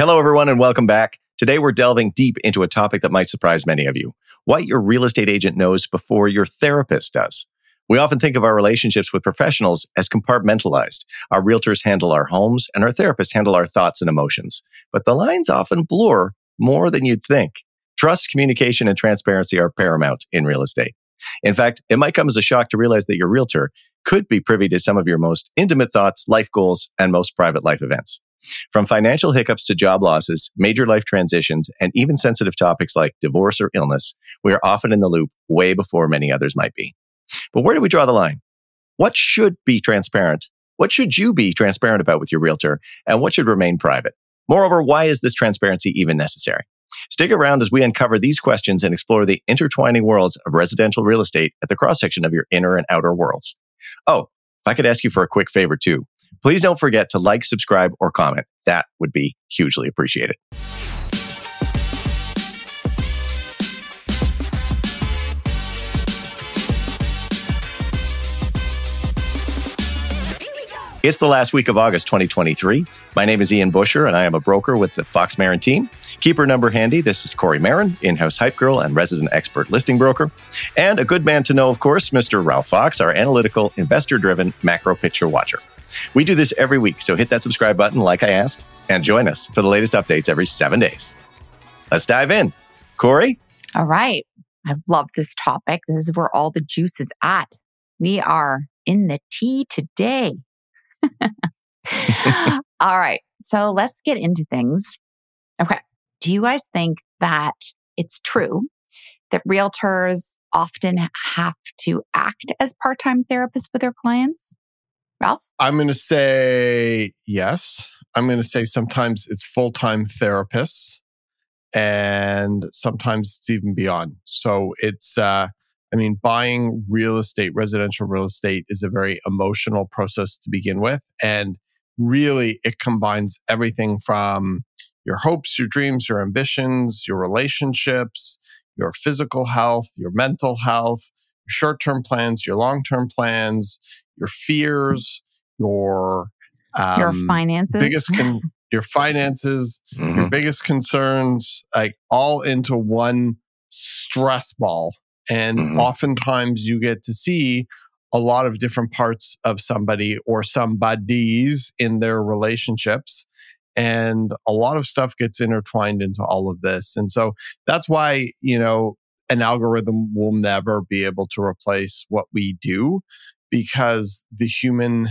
Hello, everyone, and welcome back. Today, we're delving deep into a topic that might surprise many of you what your real estate agent knows before your therapist does. We often think of our relationships with professionals as compartmentalized. Our realtors handle our homes, and our therapists handle our thoughts and emotions. But the lines often blur more than you'd think. Trust, communication, and transparency are paramount in real estate. In fact, it might come as a shock to realize that your realtor could be privy to some of your most intimate thoughts, life goals, and most private life events. From financial hiccups to job losses, major life transitions, and even sensitive topics like divorce or illness, we are often in the loop way before many others might be. But where do we draw the line? What should be transparent? What should you be transparent about with your realtor? And what should remain private? Moreover, why is this transparency even necessary? Stick around as we uncover these questions and explore the intertwining worlds of residential real estate at the cross section of your inner and outer worlds. Oh, if I could ask you for a quick favor too, please don't forget to like, subscribe, or comment. That would be hugely appreciated. It's the last week of August 2023. My name is Ian Busher, and I am a broker with the Fox Marin team. Keep her number handy. This is Kori Marin, in house hype girl and resident expert listing broker. And a good man to know, of course, Mr. Ralph Fox, our analytical, investor driven macro picture watcher. We do this every week, so hit that subscribe button like I asked, and join us for the latest updates every seven days. Let's dive in. Kori? All right. I love this topic. This is where all the juice is at. We are in the tea today. All right. So let's get into things. Okay. Do you guys think that it's true that realtors often have to act as part time therapists with their clients? Ralph? I'm going to say yes. I'm going to say sometimes it's full time therapists and sometimes it's even beyond. So it's, uh, I mean, buying real estate, residential real estate is a very emotional process to begin with. And really, it combines everything from your hopes, your dreams, your ambitions, your relationships, your physical health, your mental health, your short term plans, your long term plans, your fears, your um, your finances, biggest con- your finances, mm-hmm. your biggest concerns, like all into one stress ball and mm-hmm. oftentimes you get to see a lot of different parts of somebody or somebody's in their relationships. And a lot of stuff gets intertwined into all of this. And so that's why, you know, an algorithm will never be able to replace what we do because the human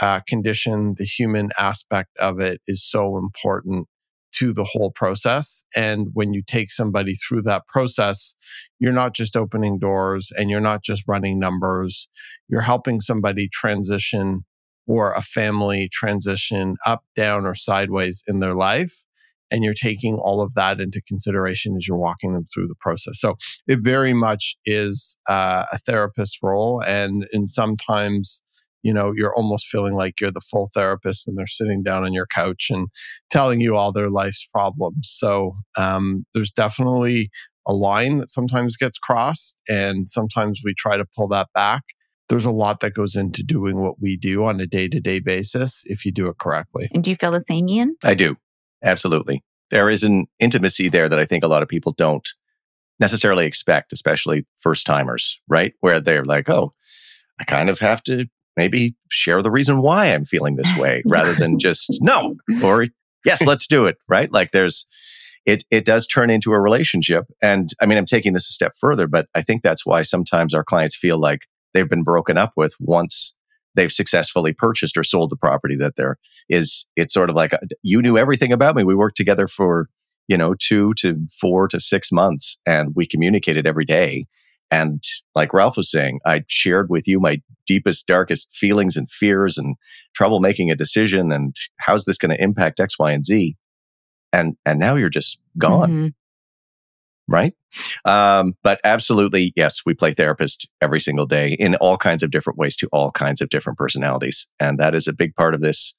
uh, condition, the human aspect of it is so important to the whole process. And when you take somebody through that process, you're not just opening doors and you're not just running numbers. You're helping somebody transition or a family transition up, down, or sideways in their life. And you're taking all of that into consideration as you're walking them through the process. So it very much is uh, a therapist role. And in sometimes, you know, you're almost feeling like you're the full therapist and they're sitting down on your couch and telling you all their life's problems. So um, there's definitely a line that sometimes gets crossed, and sometimes we try to pull that back. There's a lot that goes into doing what we do on a day to day basis if you do it correctly. And do you feel the same, Ian? I do. Absolutely. There is an intimacy there that I think a lot of people don't necessarily expect, especially first timers, right? Where they're like, oh, I kind of have to maybe share the reason why I'm feeling this way rather than just no or yes, let's do it. Right. Like there's, it, it does turn into a relationship. And I mean, I'm taking this a step further, but I think that's why sometimes our clients feel like they've been broken up with once they've successfully purchased or sold the property that there is. It's sort of like, you knew everything about me. We worked together for, you know, two to four to six months and we communicated every day. And like Ralph was saying, I shared with you my deepest, darkest feelings and fears and trouble making a decision and how's this going to impact X, Y, and Z. And, and now you're just gone. Mm-hmm. Right. Um, but absolutely, yes, we play therapist every single day in all kinds of different ways to all kinds of different personalities. And that is a big part of this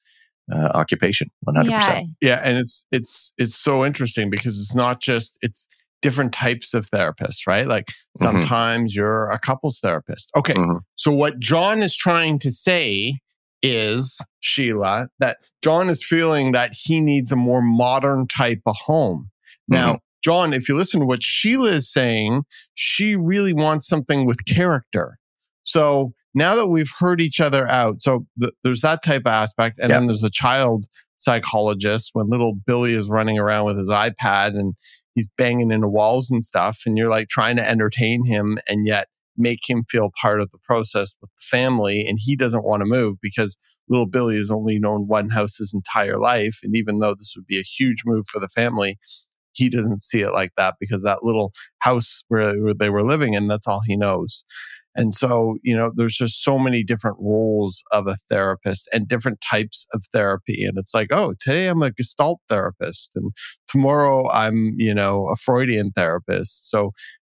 uh, occupation 100% yeah. yeah and it's it's it's so interesting because it's not just it's different types of therapists, right? Like mm-hmm. sometimes mm-hmm. you're a couples therapist. Okay. Mm-hmm. So what John is trying to say is, Sheila, that John is feeling that he needs a more modern type of home. Now, mm-hmm. John, if you listen to what Sheila is saying, she really wants something with character. So now that we've heard each other out, so th- there's that type of aspect. And yep. then there's a child psychologist when little Billy is running around with his iPad and he's banging into walls and stuff. And you're like trying to entertain him and yet make him feel part of the process with the family. And he doesn't want to move because little Billy has only known one house his entire life. And even though this would be a huge move for the family, he doesn't see it like that because that little house where, they were living in, that's all he knows. And so, you know, there's just so many different roles of a therapist and different types of therapy. And it's like, oh, today I'm a Gestalt therapist and tomorrow I'm, you know, a Freudian therapist. So,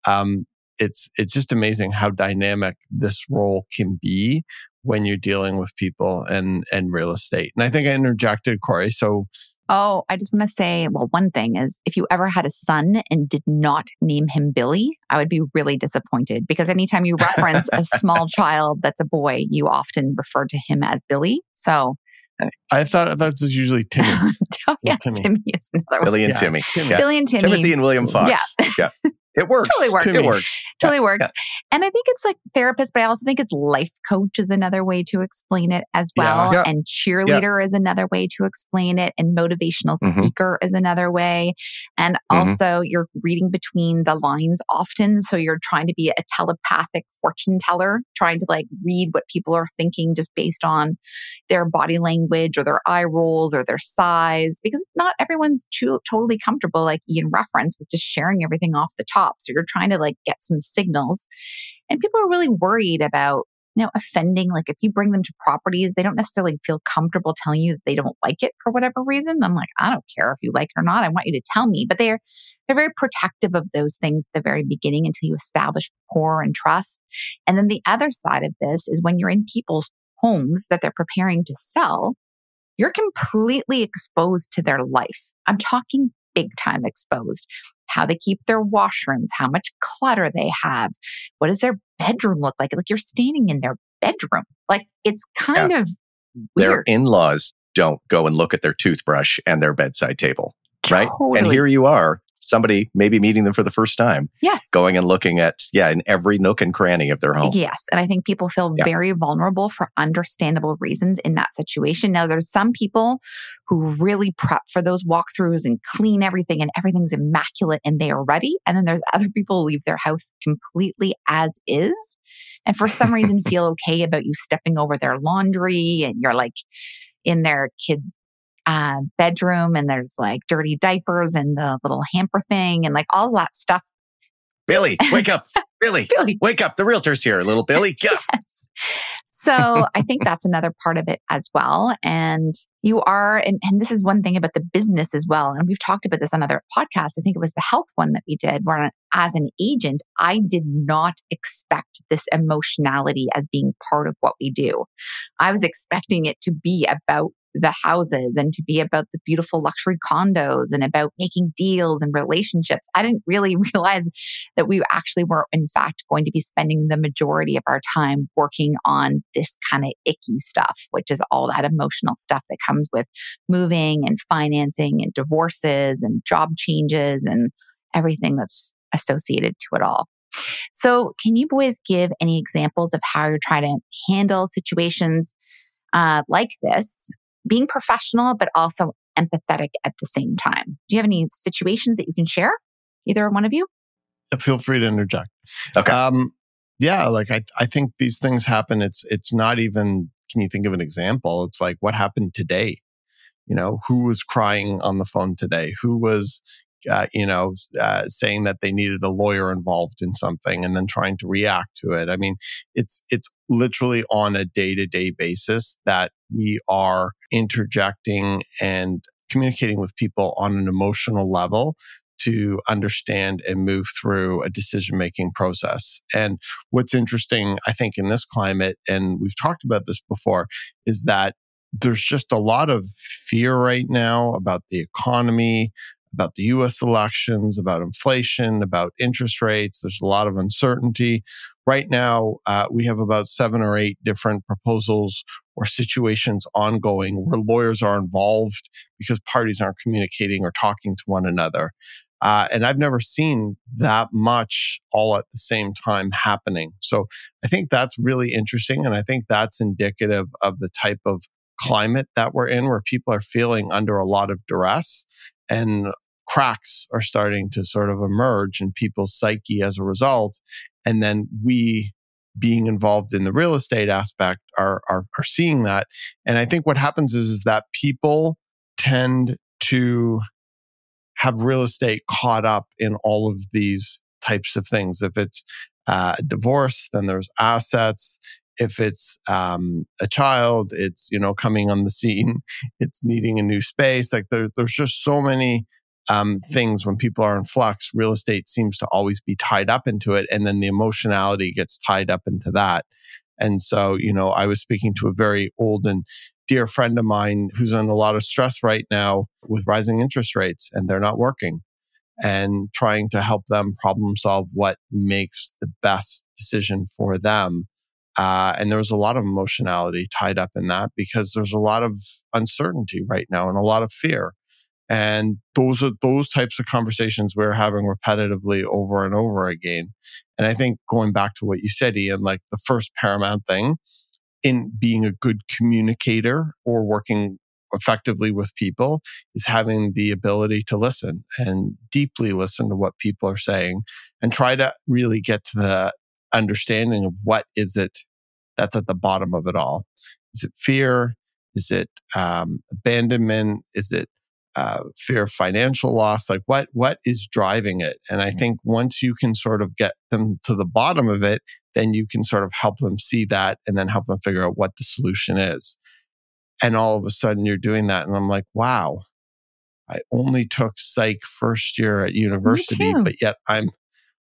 um, it's, it's just amazing how dynamic this role can be when you're dealing with people and, and real estate. And I think I interjected Kori. So Oh, I just want to say, well, one thing is if you ever had a son and did not name him Billy, I would be really disappointed because anytime you reference a small child that's a boy, you often refer to him as Billy. So I thought that was usually Timmy. oh, yeah, Timmy. Timmy is another Billy and yeah, Timmy. Timmy. Yeah. Billy and Timmy. Timothy and William Fox. Yeah. yeah. It works. Totally works. It works. Totally yeah. works. Yeah. And I think it's like therapist, but I also think it's life coach is another way to explain it as well. Yeah. And cheerleader is another way to explain it. And motivational mm-hmm. speaker is another way. And mm-hmm. also you're reading between the lines often. So you're trying to be a telepathic fortune teller, trying to like read what people are thinking just based on their body language or their eye rolls or their size, because not everyone's too, totally comfortable, like Ian referenced, with just sharing everything off the top. So you're trying to like get some signals. And people are really worried about, you know, offending. Like if you bring them to properties, they don't necessarily feel comfortable telling you that they don't like it for whatever reason. I'm like, I don't care if you like it or not. I want you to tell me. But they're they're very protective of those things at the very beginning until you establish rapport and trust. And then the other side of this is when you're in people's homes that they're preparing to sell, you're completely exposed to their life. I'm talking big time exposed. How they keep their washrooms, how much clutter they have, what does their bedroom look like? Like you're standing in their bedroom. Like it's kind yeah. of weird. Their in laws don't go and look at their toothbrush and their bedside table, right? Totally. And here you are somebody maybe meeting them for the first time. Yes. Going and looking at, yeah, in every nook and cranny of their home. Yes. And I think people feel yeah. very vulnerable for understandable reasons in that situation. Now, there's some people who really prep for those walkthroughs and clean everything and everything's immaculate and they are ready. And then there's other people who leave their house completely as is. And for some reason feel okay about you stepping over their laundry and you're like in their kids' uh, bedroom and there's like dirty diapers and the little hamper thing and like all that stuff. Billy, wake up. Billy, Billy, wake up. The realtor's here, little Billy. Go. yes. So I think that's another part of it as well. And you are, and, and this is one thing about the business as well. And we've talked about this on other podcasts. I think it was the health one that we did, where as an agent, I did not expect this emotionality as being part of what we do. I was expecting it to be about the houses and to be about the beautiful luxury condos and about making deals and relationships. I didn't really realize that we actually were, in fact, going to be spending the majority of our time working on this kind of icky stuff, which is all that emotional stuff that comes with moving and financing and divorces and job changes and everything that's associated to it all. So, can you boys give any examples of how you're trying to handle situations uh, like this being professional, but also empathetic at the same time. Do you have any situations that you can share? Either one of you? Feel free to interject. Okay. Um, yeah, like I, I think these things happen. It's it's not even. Can you think of an example? It's like what happened today. You know, who was crying on the phone today? Who was uh, you know, uh, saying that they needed a lawyer involved in something and then trying to react to it. I mean, it's, it's literally on a day to day basis that we are interjecting and communicating with people on an emotional level to understand and move through a decision making process. And what's interesting, I think, in this climate, and we've talked about this before, is that there's just a lot of fear right now about the economy, about the US elections, about inflation, about interest rates. There's a lot of uncertainty. Right now, uh, we have about seven or eight different proposals or situations ongoing where lawyers are involved because parties aren't communicating or talking to one another. Uh, and I've never seen that much all at the same time happening. So I think that's really interesting. And I think that's indicative of the type of climate that we're in where people are feeling under a lot of duress and cracks are starting to sort of emerge in people's psyche as a result. And then we being involved in the real estate aspect are, are, are seeing that. And I think what happens is, is that people tend to have real estate caught up in all of these types of things. If it's uh, divorce, then there's assets. If it's um, a child, it's you know coming on the scene. It's needing a new space. Like there, there's just so many um, things when people are in flux. Real estate seems to always be tied up into it, and then the emotionality gets tied up into that. And so, you know, I was speaking to a very old and dear friend of mine who's in a lot of stress right now with rising interest rates and they're not working and trying to help them problem solve what makes the best decision for them. Uh, and there was a lot of emotionality tied up in that because there's a lot of uncertainty right now and a lot of fear. And those are those types of conversations we're having repetitively over and over again. And I think going back to what you said, Ian, like the first paramount thing in being a good communicator or working effectively with people is having the ability to listen and deeply listen to what people are saying and try to really get to the understanding of what is it that's at the bottom of it all. Is it fear? Is it um, abandonment? Is it uh, fear of financial loss? Like what what is driving it? And I think once you can sort of get them to the bottom of it, then you can sort of help them see that and then help them figure out what the solution is. And all of a sudden you're doing that. And I'm like, wow, I only took psych first year at university, but yet I'm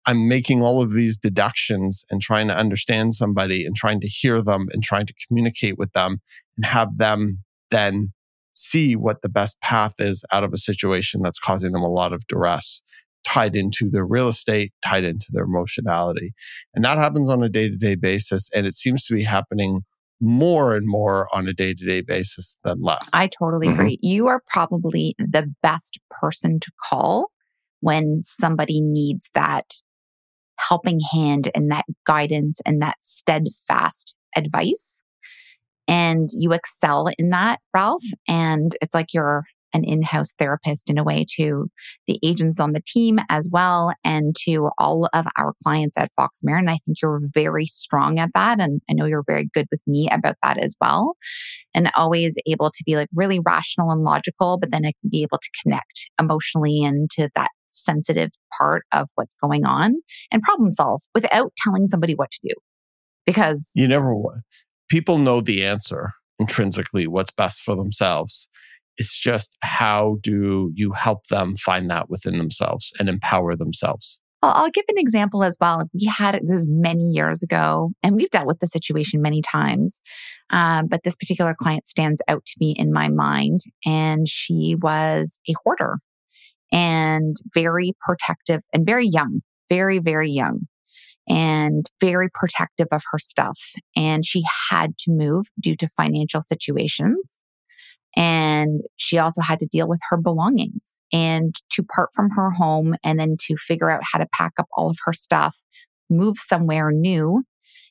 I'm making all of these deductions and trying to understand somebody and trying to hear them and trying to communicate with them and have them then see what the best path is out of a situation that's causing them a lot of duress tied into their real estate, tied into their emotionality. And that happens on a day to day basis. And it seems to be happening more and more on a day to day basis than less. I totally mm-hmm. agree. You are probably the best person to call when somebody needs that helping hand and that guidance and that steadfast advice and you excel in that, Ralph. Mm. And it's like you're an in-house therapist in a way to the agents on the team as well and to all of our clients at Fox Marin. I think you're very strong at that. And I know you're very good with me about that as well. And always able to be like really rational and logical, but then be able to connect emotionally into that sensitive part of what's going on and problem solve without telling somebody what to do. Because you never people know the answer intrinsically, what's best for themselves. It's just how do you help them find that within themselves and empower themselves? I'll, give an example as well. We had this many years ago, and we've dealt with the situation many times. Um, but this particular client stands out to me in my mind, and she was a hoarder and very protective and very young, very, very young and very protective of her stuff. And she had to move due to financial situations. And she also had to deal with her belongings and to part from her home and then to figure out how to pack up all of her stuff, move somewhere new,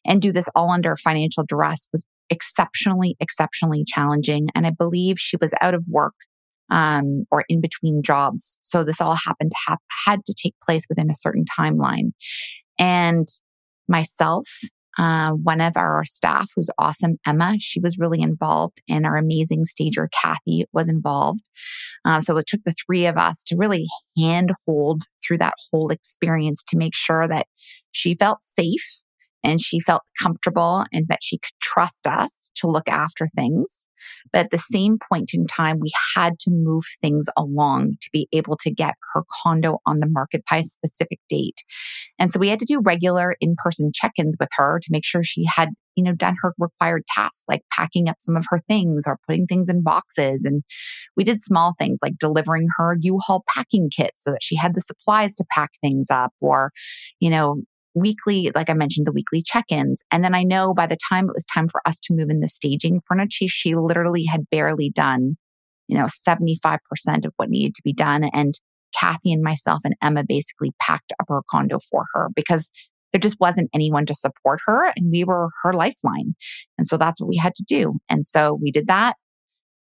and do this all under financial duress was exceptionally, exceptionally challenging. And I believe she was out of work um, or in between jobs. So this all happened to have had to take place within a certain timeline. And myself, uh, one of our staff who's awesome, Emma, she was really involved, and our amazing stager, Kathy, was involved. Uh, so it took the three of us to really handhold through that whole experience to make sure that she felt safe and she felt comfortable and that she could trust us to look after things. But at the same point in time, we had to move things along to be able to get her condo on the market by a specific date. And so we had to do regular in-person check-ins with her to make sure she had, you know, done her required tasks like packing up some of her things or putting things in boxes. And we did small things like delivering her U-Haul packing kit so that she had the supplies to pack things up or, you know, weekly, like I mentioned, the weekly check ins. And then I know by the time it was time for us to move in the staging furniture, she literally had barely done, you know, 75% of what needed to be done. And Kathy and myself and Emma basically packed up her condo for her because there just wasn't anyone to support her and we were her lifeline. And so that's what we had to do. And so we did that.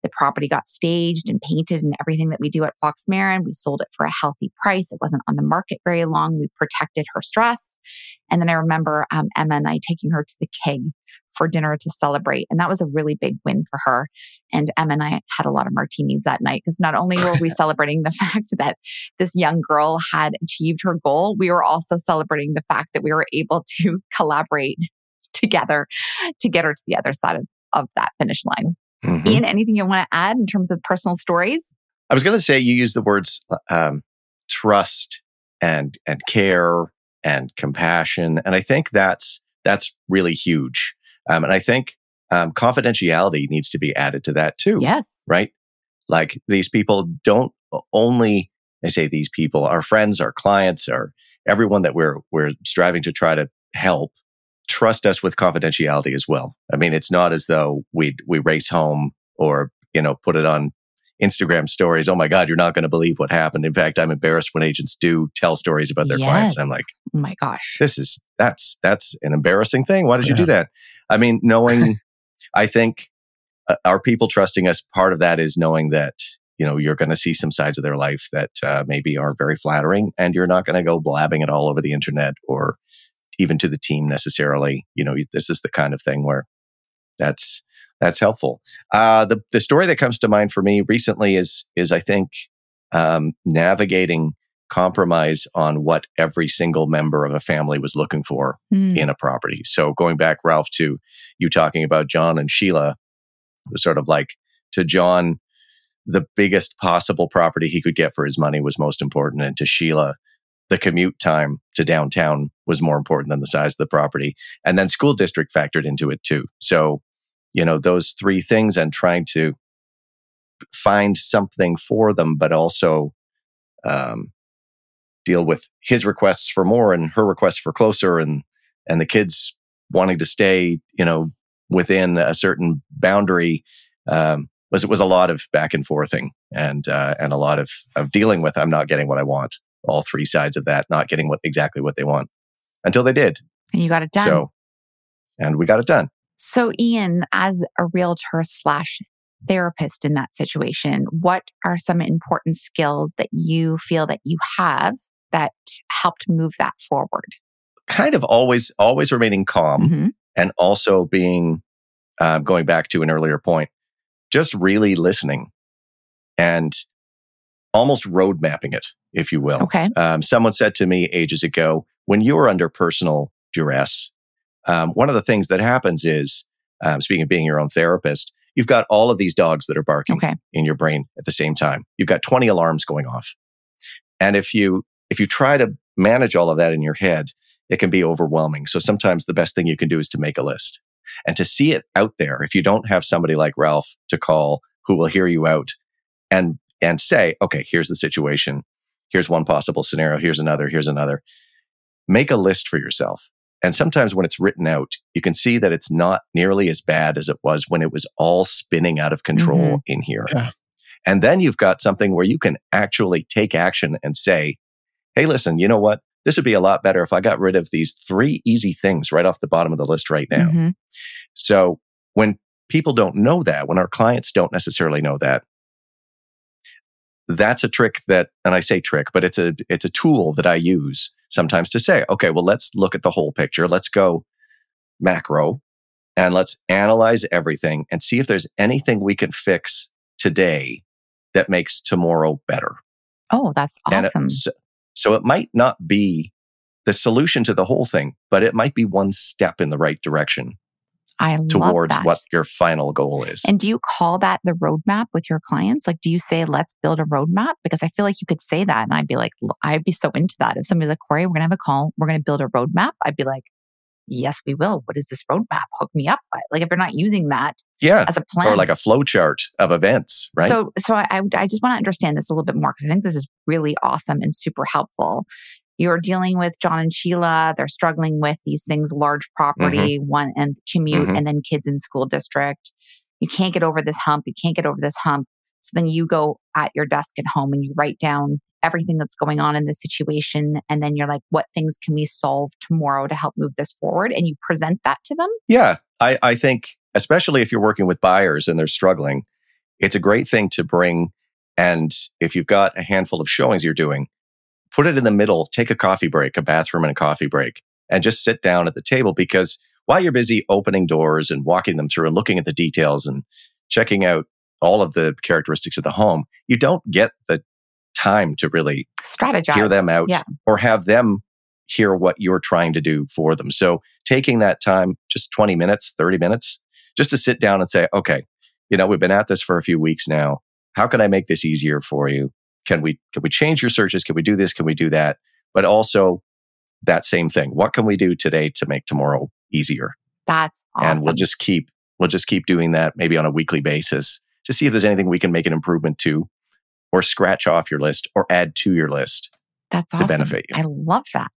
The property got staged and painted and everything that we do at Fox Marin. We sold it for a healthy price. It wasn't on the market very long. We protected her stress. And then I remember um, Emma and I taking her to the keg for dinner to celebrate. And that was a really big win for her. And Emma and I had a lot of martinis that night because not only were we celebrating the fact that this young girl had achieved her goal, we were also celebrating the fact that we were able to collaborate together to get her to the other side of, of that finish line. Mm-hmm. Ian, anything you want to add in terms of personal stories? I was going to say you use the words um, trust and and care and compassion, and I think that's that's really huge. Um, and I think um, confidentiality needs to be added to that too. Yes, right. Like these people don't only. I say these people, our friends, our clients, our everyone that we're we're striving to try to help trust us with confidentiality as well. I mean, it's not as though we we race home or you know put it on Instagram stories. Oh my God, you're not going to believe what happened. In fact, I'm embarrassed when agents do tell stories about their yes. clients. And I'm like, oh my gosh, this is that's that's an embarrassing thing. Why did yeah. you do that? I mean, knowing, I think uh, our people trusting us. Part of that is knowing that you know you're going to see some sides of their life that uh, maybe aren't very flattering, and you're not going to go blabbing it all over the internet or even to the team necessarily. You know, this is the kind of thing where that's that's helpful. Uh, the the story that comes to mind for me recently is is I think um, navigating compromise on what every single member of a family was looking for mm. in a property. So going back, Ralph, to you talking about John and Sheila, was sort of like to John, the biggest possible property he could get for his money was most important, and to Sheila, the commute time to downtown was more important than the size of the property. And then school district factored into it too. So, you know, those three things and trying to find something for them, but also um, deal with his requests for more and her requests for closer and and the kids wanting to stay, you know, within a certain boundary. Um, was it was a lot of back and forthing and uh, and a lot of of dealing with I'm not getting what I want all three sides of that, not getting what exactly what they want until they did. And you got it done. So, and we got it done. So, Ian, as a realtor slash therapist in that situation, what are some important skills that you feel that you have that helped move that forward? Kind of always, always remaining calm mm-hmm. and also being, uh, going back to an earlier point, just really listening and almost road mapping it, if you will. Okay. Um, someone said to me ages ago, when you're under personal duress, um, one of the things that happens is, um, speaking of being your own therapist, you've got all of these dogs that are barking okay. in your brain at the same time. You've got 20 alarms going off. And if you, if you try to manage all of that in your head, it can be overwhelming. So sometimes the best thing you can do is to make a list and to see it out there. If you don't have somebody like Ralph to call who will hear you out and and say, okay, here's the situation. Here's one possible scenario. Here's another. Here's another. Make a list for yourself. And sometimes when it's written out, you can see that it's not nearly as bad as it was when it was all spinning out of control mm-hmm. in here. Yeah. And then you've got something where you can actually take action and say, hey, listen, you know what? This would be a lot better if I got rid of these three easy things right off the bottom of the list right now. Mm-hmm. So when people don't know that, when our clients don't necessarily know that, that's a trick that and i say trick but it's a it's a tool that i use sometimes to say okay well let's look at the whole picture. Let's go macro and let's analyze everything and see if there's anything we can fix today that makes tomorrow better. Oh that's awesome it, so, so it might not be the solution to the whole thing but it might be one step in the right direction I towards what your final goal is. And do you call that the roadmap with your clients? Like, do you say, let's build a roadmap? Because I feel like you could say that. And I'd be like, I'd be so into that. If somebody's like, Kori, we're going to have a call, we're going to build a roadmap, I'd be like, yes, we will. What is this roadmap? Hook me up. Like, if you're not using that yeah. as a plan. Or like a flow chart of events, right? So, so I, I just want to understand this a little bit more because I think this is really awesome and super helpful. You're dealing with John and Sheila. They're struggling with these things, large property, mm-hmm. one and commute, mm-hmm. and then kids in school district. You can't get over this hump. You can't get over this hump. So then you go at your desk at home and you write down everything that's going on in the situation. And then you're like, what things can we solve tomorrow to help move this forward? And you present that to them. Yeah. I, I think, especially if you're working with buyers and they're struggling, it's a great thing to bring. And if you've got a handful of showings you're doing, put it in the middle, take a coffee break, a bathroom and a coffee break, and just sit down at the table because while you're busy opening doors and walking them through and looking at the details and checking out all of the characteristics of the home, you don't get the time to really strategize, hear them out yeah. or have them hear what you're trying to do for them. So taking that time, just 20 minutes, 30 minutes, just to sit down and say, okay, you know, we've been at this for a few weeks now. How can I make this easier for you? Can we, can we change your searches? Can we do this? Can we do that? But also that same thing. What can we do today to make tomorrow easier? That's awesome. And we'll just keep, we'll just keep doing that maybe on a weekly basis to see if there's anything we can make an improvement to or scratch off your list or add to your list That's awesome. to benefit you. I love that.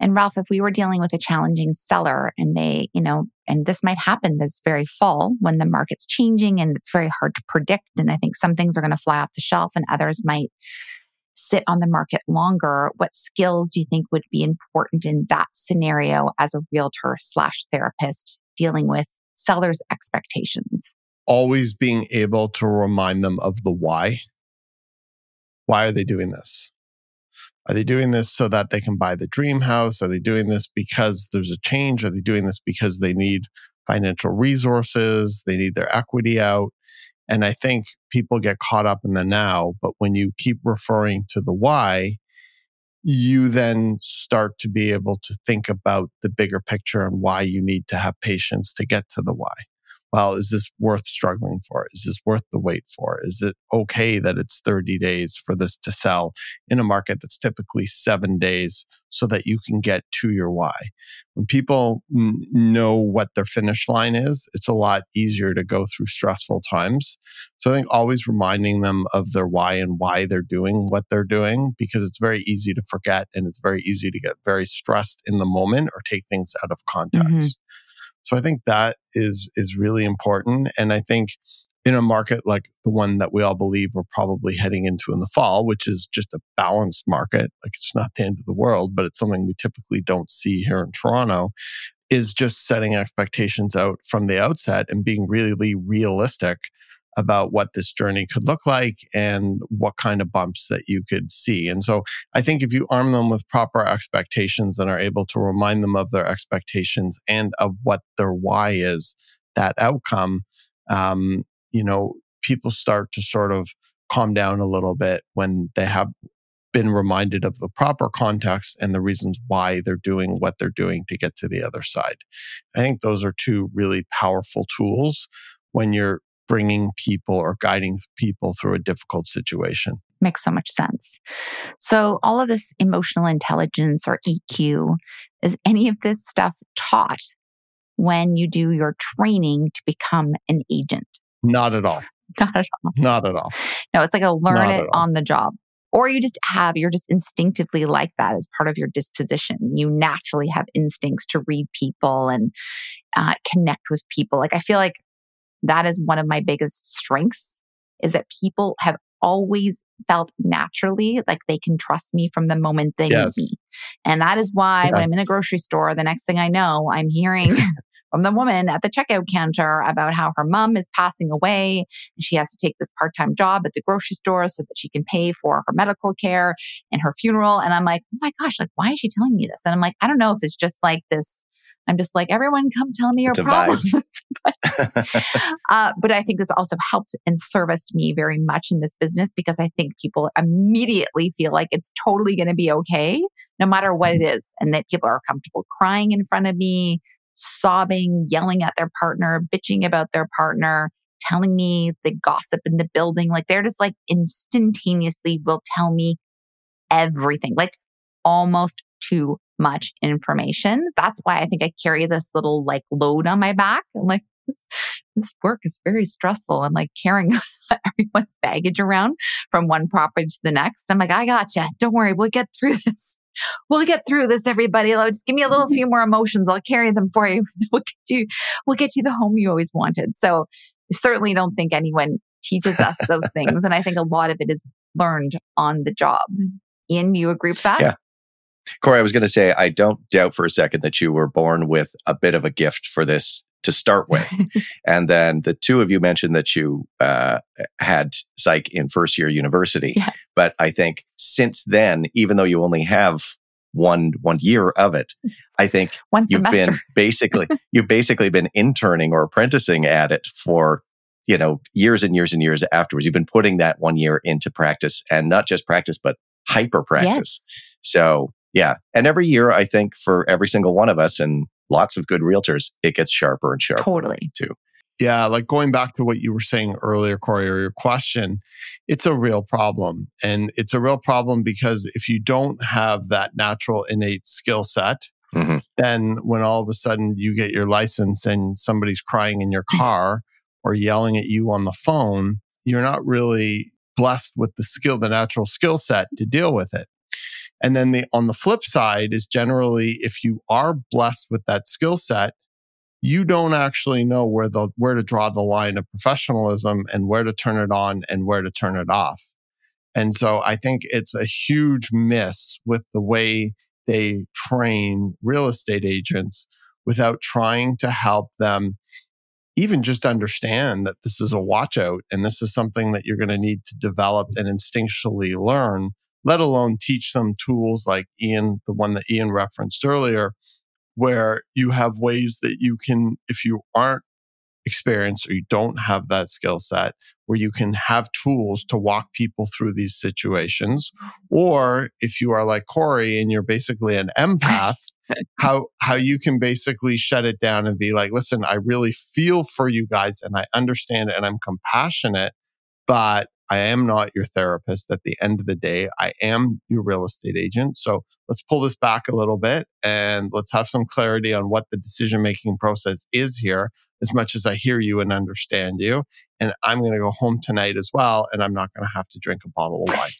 And Ralph, if we were dealing with a challenging seller and they, you know, and this might happen this very fall when the market's changing and it's very hard to predict. And I think some things are going to fly off the shelf and others might sit on the market longer. What skills do you think would be important in that scenario as a realtor slash therapist dealing with sellers' expectations? Always being able to remind them of the why. Why are they doing this? Are they doing this so that they can buy the dream house? Are they doing this because there's a change? Are they doing this because they need financial resources? They need their equity out. And I think people get caught up in the now, but when you keep referring to the why, you then start to be able to think about the bigger picture and why you need to have patience to get to the why well, is this worth struggling for? Is this worth the wait for? Is it okay that it's 30 days for this to sell in a market that's typically seven days so that you can get to your why? When people n- know what their finish line is, it's a lot easier to go through stressful times. So I think always reminding them of their why and why they're doing what they're doing because it's very easy to forget and it's very easy to get very stressed in the moment or take things out of context. Mm-hmm. So I think that is is really important. And I think in a market like the one that we all believe we're probably heading into in the fall, which is just a balanced market, like it's not the end of the world, but it's something we typically don't see here in Toronto, is just setting expectations out from the outset and being really realistic about what this journey could look like and what kind of bumps that you could see. And so I think if you arm them with proper expectations and are able to remind them of their expectations and of what their why is, that outcome, um, you know, people start to sort of calm down a little bit when they have been reminded of the proper context and the reasons why they're doing what they're doing to get to the other side. I think those are two really powerful tools when you're bringing people or guiding people through a difficult situation. Makes so much sense. So, all of this emotional intelligence or EQ, is any of this stuff taught when you do your training to become an agent? Not at all. Not at all. Not at all. No, it's like a learn Not it on the job. Or you just have, you're just instinctively like that as part of your disposition. You naturally have instincts to read people and uh, connect with people. Like, I feel like that is one of my biggest strengths is that people have always felt naturally like they can trust me from the moment they yes. meet me. And that is why yeah. when I'm in a grocery store, the next thing I know, I'm hearing from the woman at the checkout counter about how her mom is passing away and she has to take this part-time job at the grocery store so that she can pay for her medical care and her funeral. And I'm like, oh my gosh, like, why is she telling me this? And I'm like, I don't know if it's just like this I'm just like, everyone come tell me your problems. but, uh, but I think this also helped and serviced me very much in this business because I think people immediately feel like it's totally going to be okay, no matter what it is. And that people are comfortable crying in front of me, sobbing, yelling at their partner, bitching about their partner, telling me the gossip in the building. Like they're just like instantaneously will tell me everything, like almost too much information. That's why I think I carry this little like load on my back. I'm like, this, work is very stressful. I'm like carrying everyone's baggage around from one property to the next. I'm like, I got you. Don't worry, we'll get through this. we'll get through this, everybody. Just give me a little few more emotions. I'll carry them for you. We'll get you, we'll get you the home you always wanted. So I certainly don't think anyone teaches us those things. And I think a lot of it is learned on the job. Mm. Ian, you agree with that? Yeah. Kori, I was going to say, I don't doubt for a second that you were born with a bit of a gift for this to start with. and then the two of you mentioned that you uh, had psych in first year university. Yes. But I think since then, even though you only have one one year of it, I think one you've semester. been basically you've basically been interning or apprenticing at it for you know years and years and years afterwards. You've been putting that one year into practice and not just practice, but hyper practice. Yes. So yeah, and every year I think for every single one of us and lots of good realtors, it gets sharper and sharper Totally. too. Yeah, like going back to what you were saying earlier, Kori, or your question, it's a real problem. And it's a real problem because if you don't have that natural innate skill set, Mhm. then when all of a sudden you get your license and somebody's crying in your car or yelling at you on the phone, you're not really blessed with the skill, the natural skill set to deal with it. And then the on the flip side is generally if you are blessed with that skill set, you don't actually know where the where to draw the line of professionalism and where to turn it on and where to turn it off. And so I think it's a huge miss with the way they train real estate agents without trying to help them even just understand that this is a watch out and this is something that you're going to need to develop and instinctually learn, let alone teach them tools like Ian, the one that Ian referenced earlier, where you have ways that you can, if you aren't experienced or you don't have that skill set, where you can have tools to walk people through these situations. Or if you are like Kori and you're basically an empath, how how you can basically shut it down and be like, listen, I really feel for you guys and I understand it and I'm compassionate, but I am not your therapist at the end of the day. I am your real estate agent. So let's pull this back a little bit and let's have some clarity on what the decision making process is here, as much as I hear you and understand you. And I'm going to go home tonight as well, and I'm not going to have to drink a bottle of wine.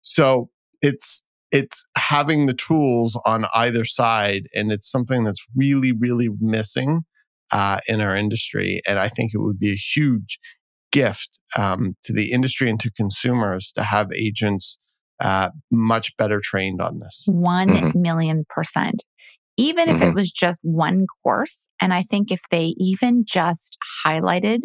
So it's it's having the tools on either side, and it's something that's really, really missing uh, in our industry. And I think it would be a huge gift um, to the industry and to consumers to have agents uh, much better trained on this. One Mhm. million percent. Even if it Mhm. was just one course. And I think if they even just highlighted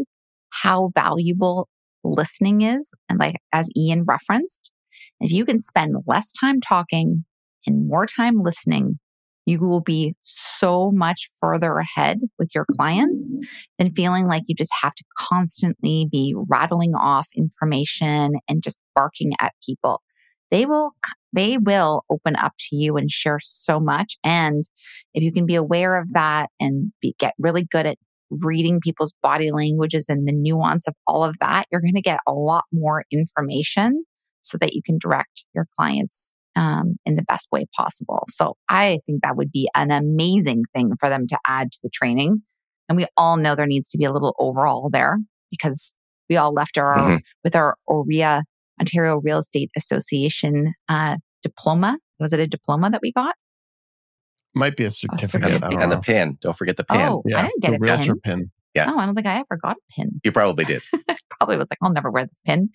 how valuable listening is, and like as Ian referenced, if you can spend less time talking and more time listening, you will be so much further ahead with your clients mm-hmm. than feeling like you just have to constantly be rattling off information and just barking at people. They will they will open up to you and share so much and if you can be aware of that and be, get really good at reading people's body languages and the nuance of all of that, you're going to get a lot more information so that you can direct your clients um, in the best way possible. So I think that would be an amazing thing for them to add to the training. And we all know there needs to be a little overall there because we all left our Mhm. with our OREA Ontario Real Estate Association uh, diploma. Was it a diploma that we got? Might be a certificate. I don't And the pin. Don't forget the pin. Oh, I didn't get the a realtor pin. pin. Yeah. No, I don't think I ever got a pin. You probably did. Probably was like, I'll never wear this pin.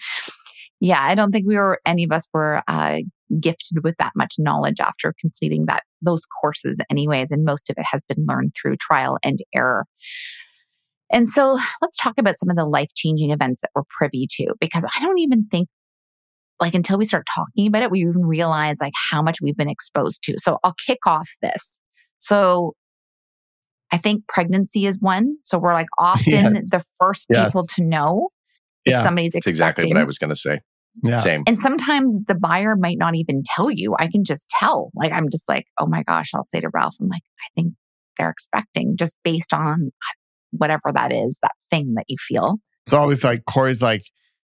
Yeah, I don't think we were any of us were uh, gifted with that much knowledge after completing that those courses, anyways, and most of it has been learned through trial and error. And so let's talk about some of the life changing events that we're privy to, because I don't even think like until we start talking about it, we even realize like how much we've been exposed to. So I'll kick off this. So I think pregnancy is one. So we're like often Yes. the first people to know if Yeah. somebody's That's expecting. exactly what I was going to say. Yeah. Same. And sometimes the buyer might not even tell you. I can just tell. Like I'm just like, oh my gosh, I'll say to Ralph, I'm like, I think they're expecting just based on whatever that is, that thing that you feel. It's always like Kori's like,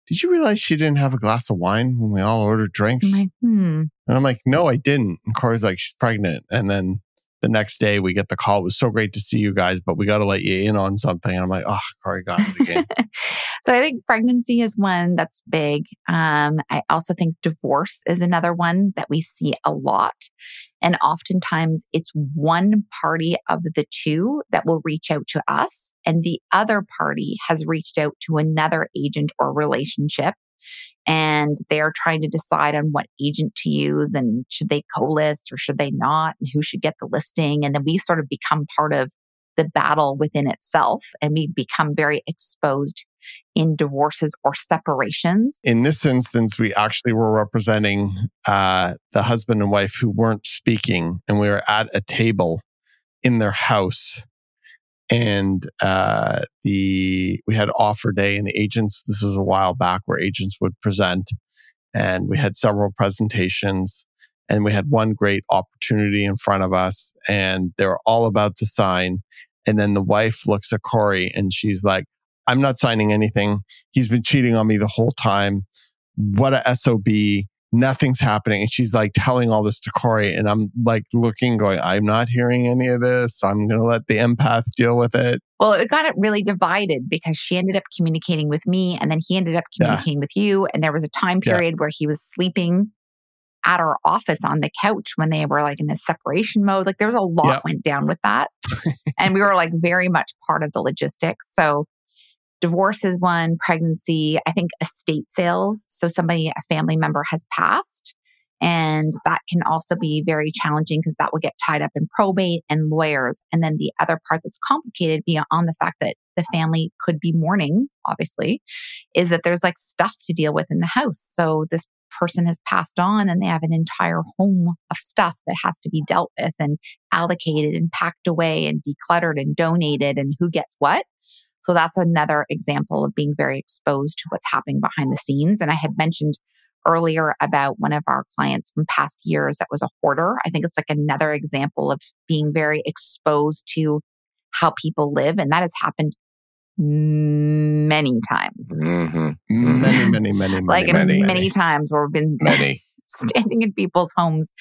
Did you realize she didn't have a glass of wine when we all ordered drinks? I'm like, hmm. and I'm like, No, I didn't. And Kori's like, She's pregnant. And then the next day we get the call. It was so great to see you guys, but we got to let you in on something. And I'm like, oh, Kori got it again. so I think pregnancy is one that's big. Um, I also think divorce is another one that we see a lot. And oftentimes it's one party of the two that will reach out to us, and the other party has reached out to another agent or relationship and they're trying to decide on what agent to use and should they co-list or should they not and who should get the listing and then we sort of become part of the battle within itself and we become very exposed in divorces or separations. In this instance, we actually were representing uh, the husband and wife who weren't speaking, and we were at a table in their house and uh, the we had offer day and the agents this was a while back where agents would present. And we had several presentations. And we had one great opportunity in front of us. And they were all about to sign. And then the wife looks at Kori and she's like i'm not signing anything. He's been cheating on me the whole time. What a sob nothing's happening. And she's like telling all this to Kori. And I'm like looking, going, I'm not hearing any of this. I'm going to let the empath deal with it. Well, it got it really divided because she ended up communicating with me and then he ended up communicating yeah. with you. And there was a time period yeah. where he was sleeping at our office on the couch when they were like in this separation mode. Like there was a lot went down with that. and we were like very much part of the logistics. So Divorce is one, pregnancy, I think estate sales. So somebody, a family member has passed. And that can also be very challenging because that will get tied up in probate and lawyers. And then the other part that's complicated beyond the fact that the family could be mourning, obviously, is that there's like stuff to deal with in the house. So this person has passed on and they have an entire home of stuff that has to be dealt with and allocated and packed away and decluttered and donated and who gets what. So that's another example of being very exposed to what's happening behind the scenes. And I had mentioned earlier about one of our clients from past years that was a hoarder. I think it's like another example of being very exposed to how people live. And that has happened many times. Mm-hmm. Many, many, many, like many, many, many times where we've been many. standing in people's homes,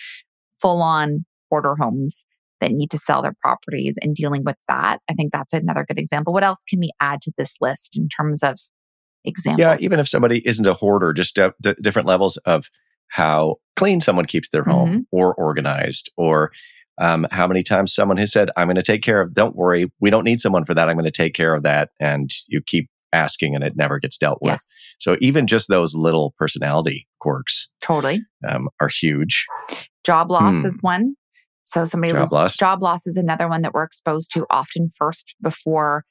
full on hoarder homes that need to sell their properties and dealing with that. I think that's another good example. What else can we add to this list in terms of examples? Yeah, even if somebody isn't a hoarder, just d- d- different levels of how clean someone keeps their home mm-hmm. or organized or um, how many times someone has said, I'm going to take care of, don't worry, we don't need someone for that. I'm going to take care of that. And you keep asking and it never gets dealt with. Yes. So even just those little personality quirks totally um, are huge. Job loss hmm. is one. So somebody job loss. job loss is another one that we're exposed to often first before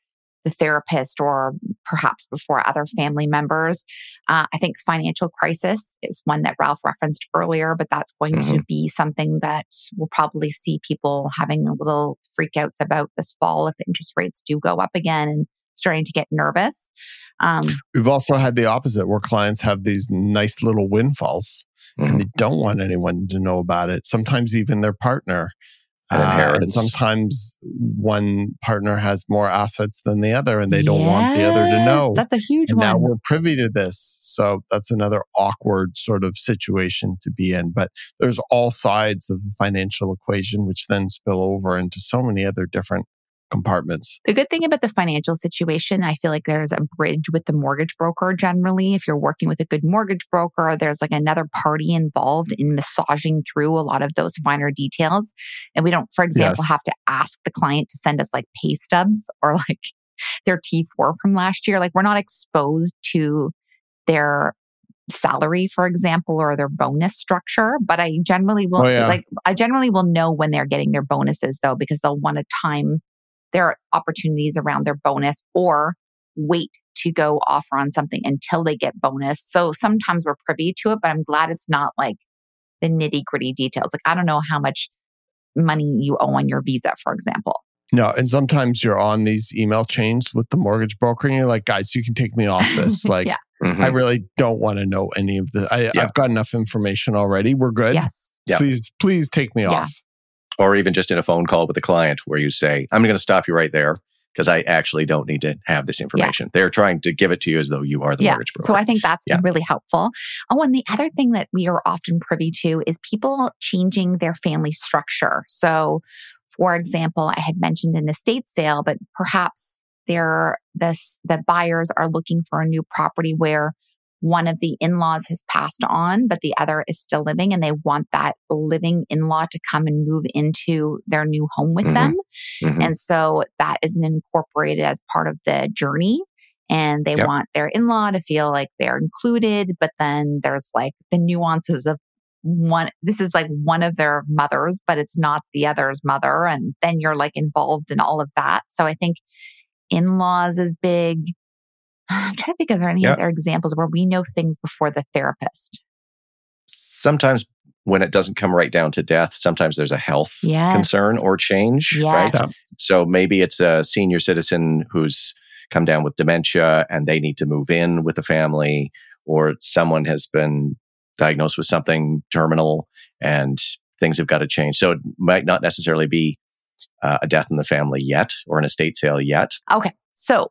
the therapist or perhaps before other family members. Uh, I think financial crisis is one that Ralph referenced earlier, but that's going mm-hmm. to be something that we'll probably see people having a little freakouts about this fall if interest rates do go up again and starting to get nervous. Um, We've also had the opposite where clients have these nice little windfalls mm-hmm. and they don't want anyone to know about it. Sometimes even their partner. Uh, and sometimes one partner has more assets than the other and they don't yes, want the other to know. That's a huge and one. Now we're privy to this. So that's another awkward sort of situation to be in. But there's all sides of the financial equation, which then spill over into so many other different compartments. The good thing about the financial situation, I feel like there's a bridge with the mortgage broker generally. If you're working with a good mortgage broker, there's like another party involved in massaging through a lot of those finer details. And we don't, for example, yes. have to ask the client to send us like pay stubs or like their T4 from last year. Like we're not exposed to their salary for example or their bonus structure but i generally will oh, yeah. like i generally will know when they're getting their bonuses though because they'll want to time there are opportunities around their bonus or wait to go offer on something until they get bonus. So sometimes we're privy to it, but I'm glad it's not like the nitty gritty details. Like, I don't know how much money you owe on your visa, for example. No, and sometimes you're on these email chains with the mortgage broker and you're like, guys, you can take me off this. Like, yeah. mm-hmm. I really don't want to know any of the, I, yeah. I've got enough information already. We're good. Yes. Yeah. Please, please take me yeah. off or even just in a phone call with a client where you say, I'm going to stop you right there because I actually don't need to have this information. Yeah. They're trying to give it to you as though you are the yeah. mortgage broker. So I think that's yeah. really helpful. Oh, and the other thing that we are often privy to is people changing their family structure. So for example, I had mentioned an estate sale, but perhaps they're the, the buyers are looking for a new property where one of the in-laws has passed on, but the other is still living and they want that living in-law to come and move into their new home with mm-hmm. them. Mm-hmm. And so that isn't incorporated as part of the journey. And they yep. want their in-law to feel like they're included, but then there's like the nuances of one this is like one of their mothers but it's not the other's mother and then you're like involved in all of that so i think in-laws is big I'm trying to think, of there any other examples where we know things before the therapist? Sometimes when it doesn't come right down to death, sometimes there's a health yes. concern or change, yes. right? So maybe it's a senior citizen who's come down with dementia and they need to move in with the family, or someone has been diagnosed with something terminal and things have got to change. So it might not necessarily be uh, a death in the family yet or an estate sale yet. Okay. So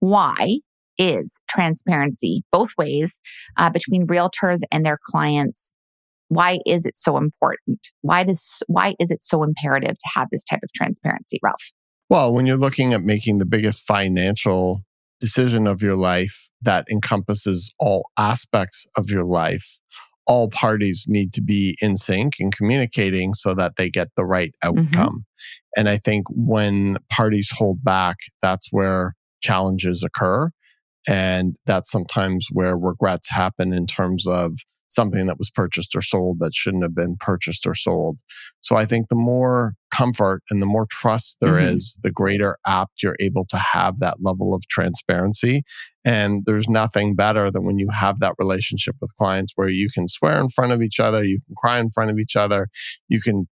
why is transparency both ways uh, between realtors and their clients why is it so important why does why is it so imperative to have this type of transparency ralph well when you're looking at making the biggest financial decision of your life that encompasses all aspects of your life all parties need to be in sync and communicating so that they get the right mm-hmm. outcome mm-hmm. and i think when parties hold back that's where challenges occur and that's sometimes where regrets happen in terms of something that was purchased or sold that shouldn't have been purchased or sold. So I think the more comfort and the more trust there mm-hmm. is, the greater apt you're able to have that level of transparency. And there's nothing better than when you have that relationship with clients where you can swear in front of each other, you can cry in front of each other, you can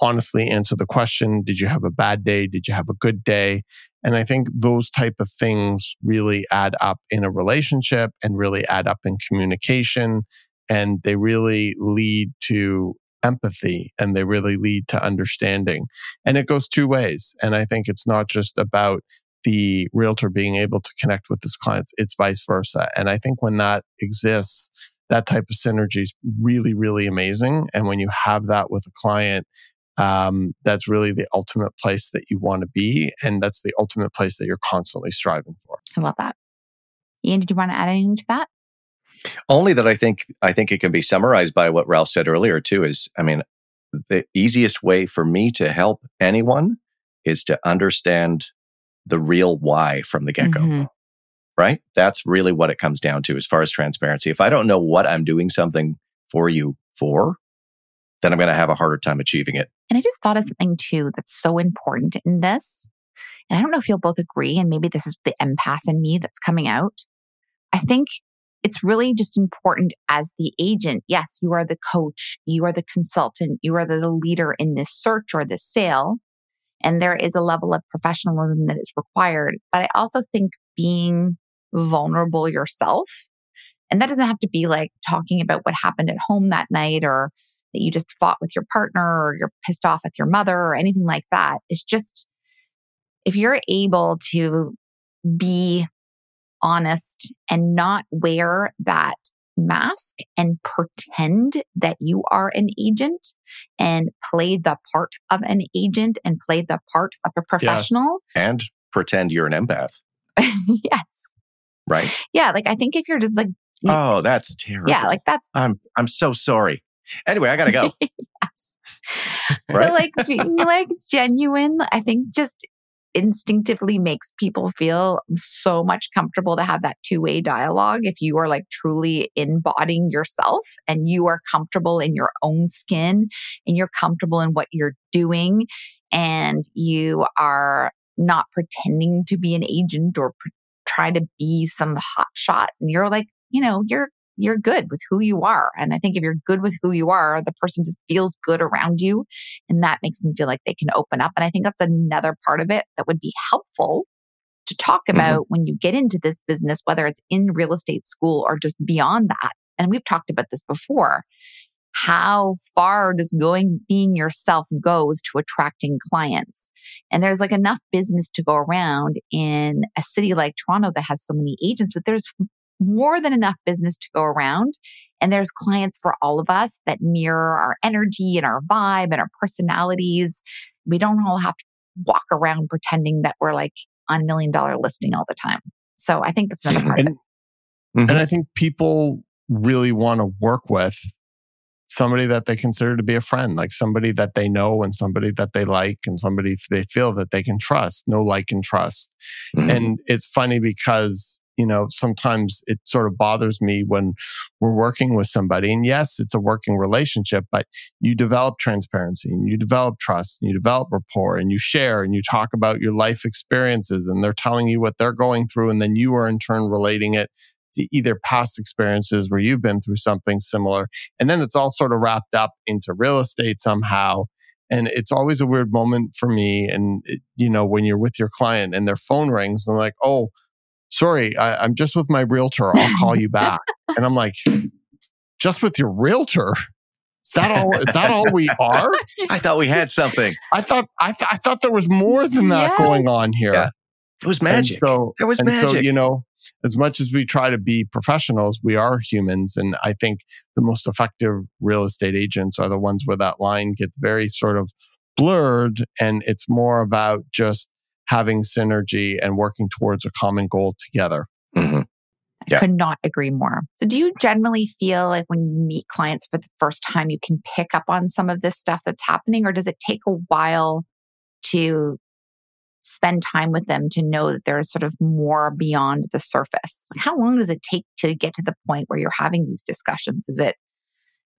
honestly answer the question did you have a bad day? Did you have a good day? And i think those type of things really add up in a relationship and really add up in communication and they really lead to empathy and they really lead to understanding. And it goes two ways and i think it's not just about the realtor being able to connect with his clients it's vice versa. And i think when that exists that type of synergy is really, really amazing. And when you have that with a client, um, that's really the ultimate place that you want to be. And that's the ultimate place that you're constantly striving for. I love that. Ian, did you want to add anything to that? Only that I think I think it can be summarized by what Ralph said earlier too is I mean the easiest way for me to help anyone is to understand the real why from the get-go. Mm-hmm. Right? That's really what it comes down to as far as transparency. If I don't know what I'm doing something for you for, then I'm going to have a harder time achieving it. And I just thought of mm. something too that's so important in this. And I don't know if you'll both agree, and maybe this is the empath in me that's coming out. I think it's really just important as the agent. Yes, you are the coach, you are the consultant, you are the leader in this search or this sale. And there is a level of professionalism that is required. But I also think being vulnerable yourself, and that doesn't have to be like talking about what happened at home that night or that you just fought with your partner or you're pissed off at your mother or anything like that. It's just if you're able to be honest and not wear that mask and pretend that you are an agent and play the part of an agent and play the part of a professional. Yes. And pretend you're an empath. yes. Right. Yeah. Like I think if you're just like, oh, that's terrible. Yeah. Like that's, I'm, I'm so sorry. Anyway, I gotta go. yes. Right? But like being like genuine, I think just instinctively makes people feel so much comfortable to have that two-way dialogue if you are like truly embodying yourself and you are comfortable in your own skin and you're comfortable in what you're doing and you are not pretending to be an agent or pre- try to be some hot shot and you're like you know you're you're good with who you are. And I think if you're good with who you are, the person just feels good around you. And that makes them feel like they can open up. And I think that's another part of it that would be helpful to talk mm-hmm. about mm-hmm. when you get into this business, whether it's in real estate school or just beyond that. And we've talked about this before. How far does going being yourself goes to attracting clients? And there's like enough business to go around in a city like Toronto that has so many agents that there's more than enough business to go around. And there's clients for all of us that mirror our energy and our vibe and our personalities we don't all have to walk around pretending that we're like on million dollar listing all the time. So I think it's another part and, of it. Mm-hmm. And I think people really want to work with somebody that they consider to be a friend, like somebody that they know and somebody that they like and somebody they feel that they can trust, no like, and trust. Mm-hmm. And it's funny because, you know, sometimes it sort of bothers me when we're working with somebody. And yes, it's a working relationship, but you develop transparency and you develop trust and you develop rapport and you share and you talk about your life experiences and they're telling you what they're going through. And then you are in turn relating it to either past experiences where you've been through something similar. And then it's all sort of wrapped up into real estate somehow. And it's always a weird moment for me. And, it, you know, when you're with your client and their phone rings and like, oh, sorry, I, I'm just with my realtor. I'll call you back. and I'm like, just with your realtor? Is that all? Is that all we are? I thought we had something. I thought I, th- I thought there was more than that yes. going on here. Yeah. It was magic. And so, it was magic. So, you know, as much as we try to be professionals, we are humans. And I think the most effective real estate agents are the ones where that line gets very sort of blurred. And it's more about just having synergy and working towards a common goal together. Mm-hmm. Yeah. I could not agree more. So, do you generally feel like when you meet clients for the first time, you can pick up on some of this stuff that's happening, or does it take a while to spend time with them to know that there's sort of more beyond the surface. How long does it take to get to the point where you're having these discussions? Is it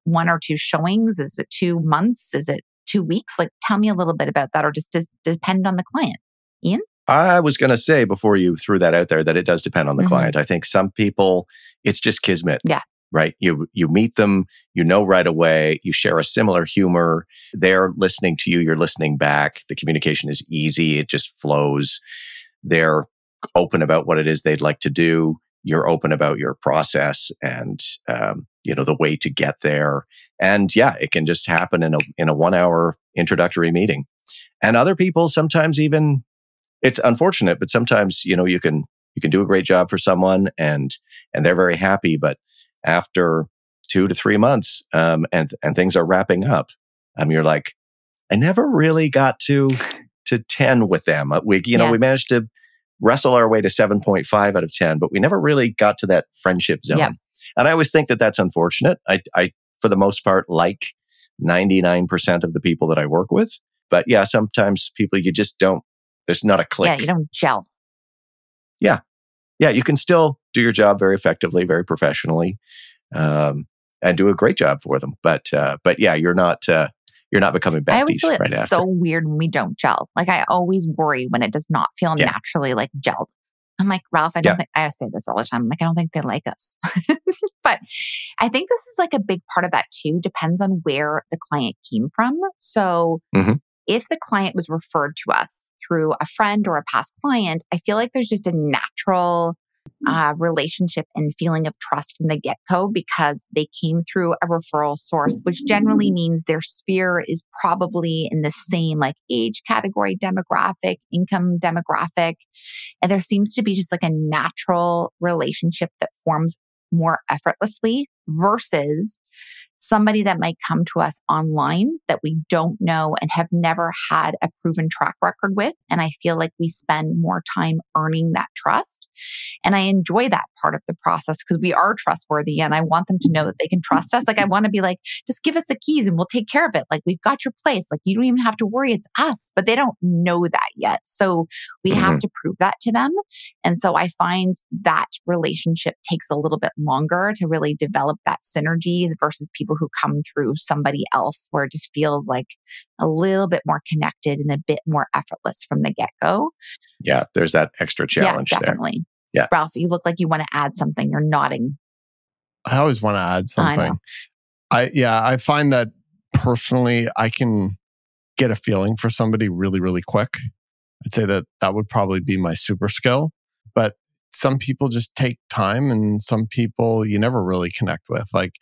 one or two showings? Is it two months? Is it two weeks? Like, tell me a little bit about that, or just does depend on the client. Ian? I was going to say before you threw that out there that it does depend on the mm-hmm. client. I think some people, it's just kismet. Yeah right? You you meet them, you know right away, you share a similar humor. They're listening to you, you're listening back. The communication is easy, it just flows. They're open about what it is they'd like to do. You're open about your process and um, you know the way to get there. And yeah, it can just happen in a in a one hour introductory meeting. And other people sometimes even it's unfortunate, but sometimes you know you can you can do a great job for someone and and they're very happy, but after two to three months um, and and things are wrapping up um, you're like i never really got to to 10 with them. Uh, we you know yes. we managed to wrestle our way to 7.5 out of 10 but we never really got to that friendship zone. And i always think that that's unfortunate. I i for the most part like 99% of the people that i work with but yeah sometimes people you just don't there's not a click yeah you don't gel yeah yeah, you can still do your job very effectively, very professionally, um, and do a great job for them. But uh, but yeah, you're not uh, you're not becoming besties. I always feel right it's after. so weird when we don't gel. Like I always worry when it does not feel yeah. naturally like gelled. I'm like Ralph. I don't yeah. think I say this all the time. I'm like I don't think they like us, but I think this is like a big part of that too. Depends on where the client came from. So mm-hmm. If the client was referred to us through a friend or a past client, I feel like there's just a natural uh, relationship and feeling of trust from the get go because they came through a referral source, which generally means their sphere is probably in the same like age category, demographic, income demographic. And there seems to be just like a natural relationship that forms more effortlessly versus somebody that might come to us online that we don't know and have never had a proven track record with. And I feel like we spend more time earning that trust. And I enjoy that part of the process because we are trustworthy and I want them to know that they can trust us. Like, I want to be like, just give us the keys and we'll take care of it. Like, we've got your place. Like, you don't even have to worry. It's us. But they don't know that yet. So we mm-hmm. have to prove that to them. And so I find that relationship takes a little bit longer to really develop that synergy versus people people who come through somebody else where it just feels like a little bit more connected and a bit more effortless from the get go. Yeah, there's that extra challenge yeah, definitely. There. Yeah. Ralph, you look like you want to add something. You're nodding. I always want to add something. I, I yeah, I find that personally I can get a feeling for somebody really really quick. I'd say that that would probably be my super skill. But some people just take time and some people you never really connect with. Like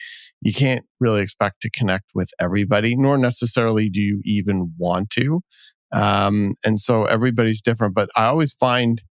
you can't really expect to connect with everybody, nor necessarily do you even want to. Um, and so everybody's different. But I always find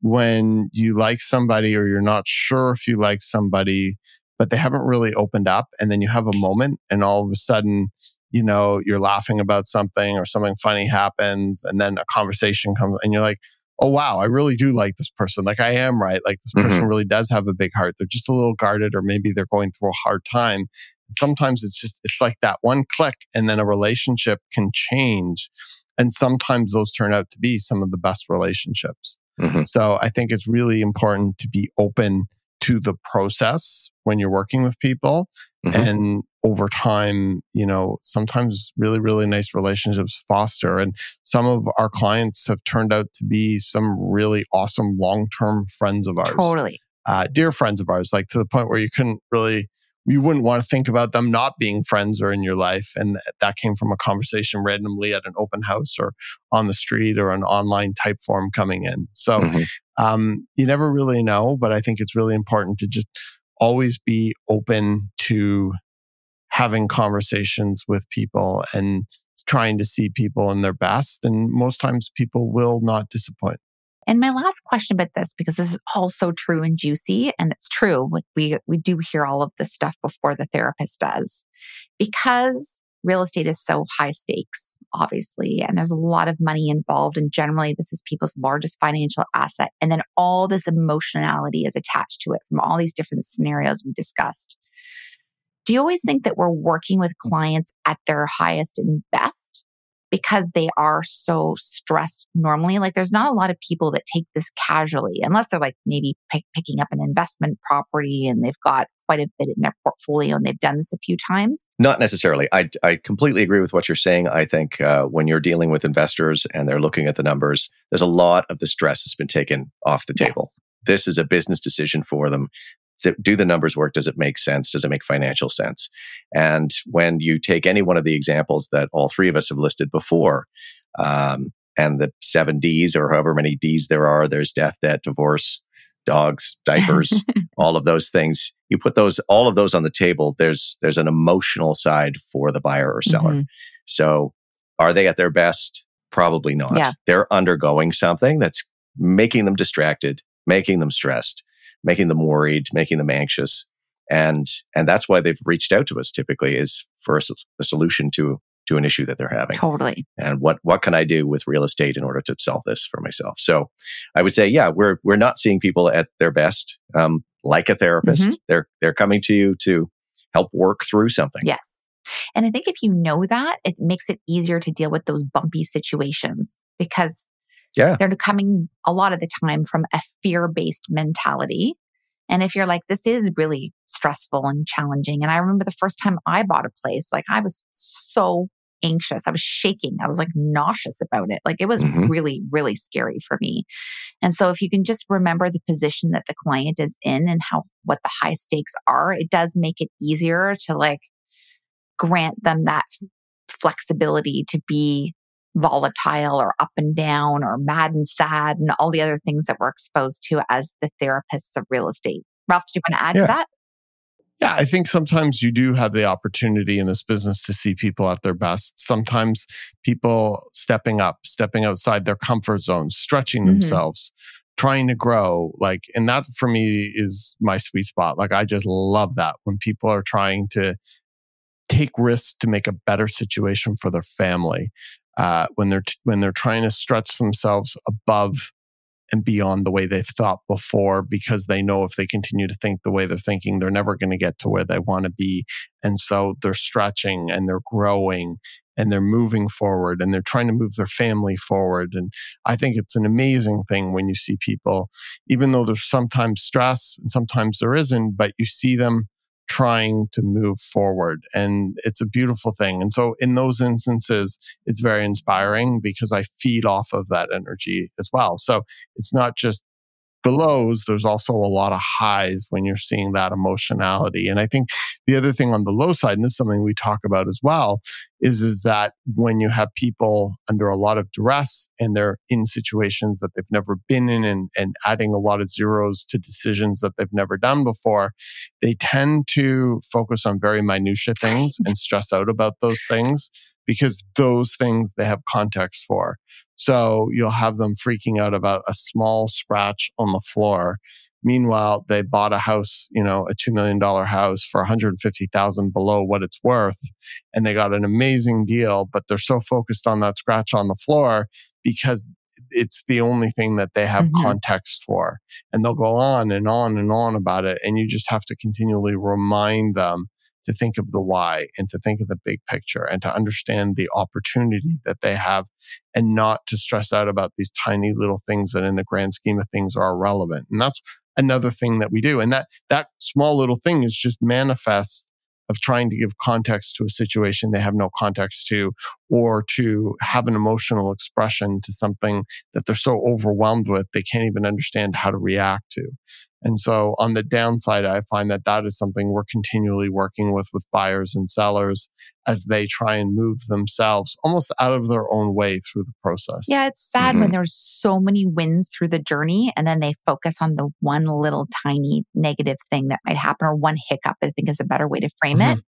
when you like somebody or you're not sure if you like somebody, but they haven't really opened up. And then you have a moment and all of a sudden, you know, you're laughing about something or something funny happens and then a conversation comes and you're like, oh, wow, I really do like this person. Like I am right. Like this person mm-hmm. really does have a big heart. They're just a little guarded or maybe they're going through a hard time. sometimes it's just, it's like that one click and then a relationship can change. And sometimes those turn out to be some of the best relationships. Mm-hmm. So I think it's really important to be open to the process when you're working with people. Mm-hmm. And over time, you know, sometimes really, really nice relationships foster. And some of our clients have turned out to be some really awesome long term friends of ours. Totally. Uh, dear friends of ours, like to the point where you couldn't really you wouldn't want to think about them not being friends or in your life. And that came from a conversation randomly at an open house or on the street or an online type form coming in. So mm-hmm. um, you never really know, but I think it's really important to just always be open to having conversations with people and trying to see people in their best. And most times people will not disappoint. And my last question about this, because this is also true and juicy, and it's true, like we we do hear all of this stuff before the therapist does, because real estate is so high stakes, obviously, and there's a lot of money involved. And generally, this is people's largest financial asset. And then all this emotionality is attached to it from all these different scenarios we discussed. Do you always think that we're working with clients at their highest and best? because they are so stressed normally. Like there's not a lot of people that take this casually, unless they're like maybe pick, picking up an investment property and they've got quite a bit in their portfolio and they've done this a few times. Not necessarily. I, I completely agree with what you're saying. I think uh, when you're dealing with investors and they're looking at the numbers, there's a lot of the stress that's been taken off the table. Yes. This is a business decision for them do the numbers work? Does it make sense? Does it make financial sense? And when you take any one of the examples that all three of us have listed before, um, and the seven D's or however many D's there are, there's death, debt, divorce, dogs, diapers, all of those things. You put those, all of those on the table. There's, there's an emotional side for the buyer or seller. Mm-hmm. So are they at their best? Probably not. Yeah. They're undergoing something that's making them distracted, making them stressed making them worried, making them anxious. And, and that's why they've reached out to us typically is for a, a solution to, to an issue that they're having. Totally. And what, what can I do with real estate in order to solve this for myself? So I would say, yeah, we're, we're not seeing people at their best. Um, like a therapist, mm-hmm. they're, they're coming to you to help work through something. Yes. And I think if you know that, it makes it easier to deal with those bumpy situations because yeah. They're coming a lot of the time from a fear based mentality. And if you're like, this is really stressful and challenging. And I remember the first time I bought a place, like I was so anxious. I was shaking. I was like nauseous about it. Like it was mm-hmm. really, really scary for me. And so if you can just remember the position that the client is in and how, what the high stakes are, it does make it easier to like grant them that flexibility to be volatile or up and down or mad and sad and all the other things that we're exposed to as the therapists of real estate. Ralph, do you want to add yeah. to that? Yeah, I think sometimes you do have the opportunity in this business to see people at their best. Sometimes people stepping up, stepping outside their comfort zone, stretching mm-hmm. themselves, trying to grow. Like, and that for me is my sweet spot. Like, I just love that when people are trying to take risks to make a better situation for their family uh, when they're when they're trying to stretch themselves above and beyond the way they've thought before because they know if they continue to think the way they're thinking they're never going to get to where they want to be. And so they're stretching and they're growing and they're moving forward and they're trying to move their family forward. And i think it's an amazing thing when you see people even though there's sometimes stress and sometimes there isn't but you see them trying to move forward. And it's a beautiful thing. And so in those instances, it's very inspiring because I feed off of that energy as well. So it's not just the lows, there's also a lot of highs when you're seeing that emotionality. And I think the other thing on the low side, and this is something we talk about as well, is, is that when you have people under a lot of duress and they're in situations that they've never been in and, and adding a lot of zeros to decisions that they've never done before, they tend to focus on very minutiae things and stress out about those things because those things they have context for. So you'll have them freaking out about a small scratch on the floor Meanwhile, they bought a house, you know, a $2 million house for 150,000 below what it's worth. And they got an amazing deal, but they're so focused on that scratch on the floor because it's the only thing that they have mm-hmm. context for. And they'll go on and on and on about it. And you just have to continually remind them to think of the why and to think of the big picture and to understand the opportunity that they have and not to stress out about these tiny little things that in the grand scheme of things are irrelevant. And that's another thing that we do. And that, that small little thing is just manifest of trying to give context to a situation they have no context to, or to have an emotional expression to something that they're so overwhelmed with, they can't even understand how to react to. And so on the downside, I find that that is something we're continually working with with buyers and sellers as they try and move themselves almost out of their own way through the process. Yeah, it's sad mm-hmm. when there's so many wins through the journey and then they focus on the one little tiny negative thing that might happen or one hiccup, I think is a better way to frame mm-hmm. it.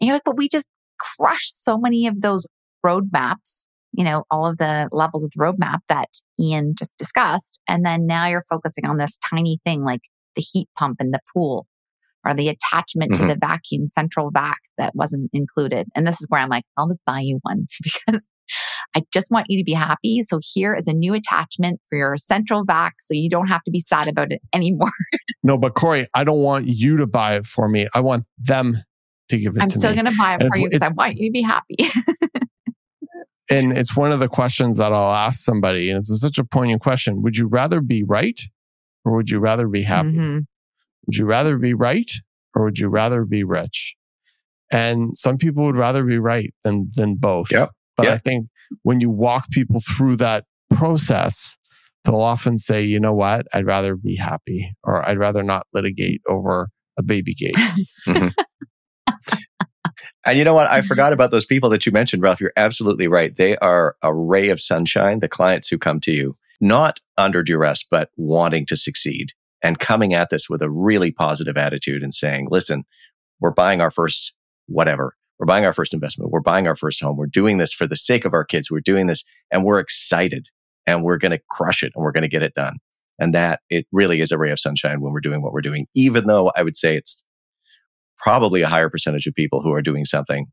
And you're like, but we just crushed so many of those roadmaps you know, all of the levels of the roadmap that Ian just discussed. And then now you're focusing on this tiny thing like the heat pump in the pool or the attachment mm-hmm. to the vacuum central vac that wasn't included. And this is where I'm like, I'll just buy you one because I just want you to be happy. So here is a new attachment for your central vac so you don't have to be sad about it anymore. no, but Kori, I don't want you to buy it for me. I want them to give it I'm to still going to buy it and for you because I want you to be happy. and it's one of the questions that I'll ask somebody, and it's such a poignant question. Would you rather be right or would you rather be happy? Mm-hmm. Would you rather be right or would you rather be rich? And some people would rather be right than than both. Yep. But yep. I think when you walk people through that process, they'll often say, you know what, I'd rather be happy or I'd rather not litigate over a baby gate. mm-hmm. And you know what? I mm-hmm. forgot about those people that you mentioned, Ralph. You're absolutely right. They are a ray of sunshine, the clients who come to you, not under duress, but wanting to succeed and coming at this with a really positive attitude and saying, listen, we're buying our first whatever. We're buying our first investment. We're buying our first home. We're doing this for the sake of our kids. We're doing this and we're excited and we're going to crush it and we're going to get it done. And that it really is a ray of sunshine when we're doing what we're doing, even though I would say it's probably a higher percentage of people who are doing something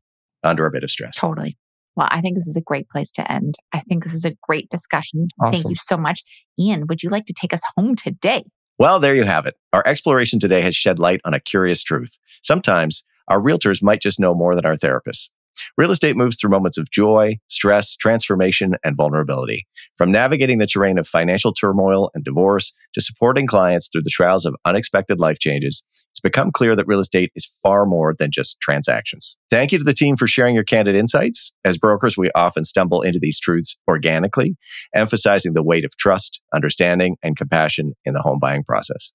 under a bit of stress. Totally. Well, I think this is a great place to end. I think this is a great discussion. Awesome. Thank you so much. Ian, would you like to take us home today? Well, there you have it. Our exploration today has shed light on a curious truth. Sometimes our realtors might just know more than our therapists. Real estate moves through moments of joy, stress, transformation, and vulnerability. From navigating the terrain of financial turmoil and divorce to supporting clients through the trials of unexpected life changes, become clear that real estate is far more than just transactions. Thank you to the team for sharing your candid insights. As brokers, we often stumble into these truths organically, emphasizing the weight of trust, understanding, and compassion in the home buying process.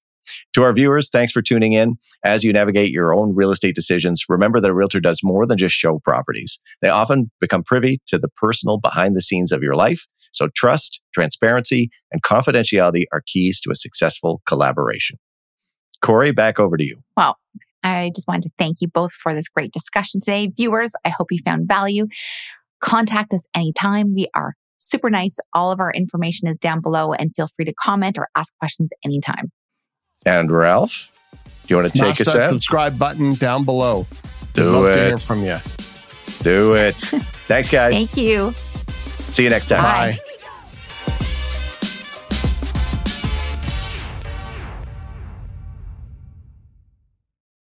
To our viewers, thanks for tuning in. As you navigate your own real estate decisions, remember that a realtor does more than just show properties. They often become privy to the personal behind the scenes of your life. So trust, transparency, and confidentiality are keys to a successful collaboration. Kori, back over to you. Well, I just wanted to thank you both for this great discussion today. Viewers, I hope you found value. Contact us anytime. We are super nice. All of our information is down below and feel free to comment or ask questions anytime. And Ralph, do you want to Smash take us that out? subscribe button down below. Do Love it. To hear from you. Do it. Thanks, guys. Thank you. See you next time. Bye. Bye.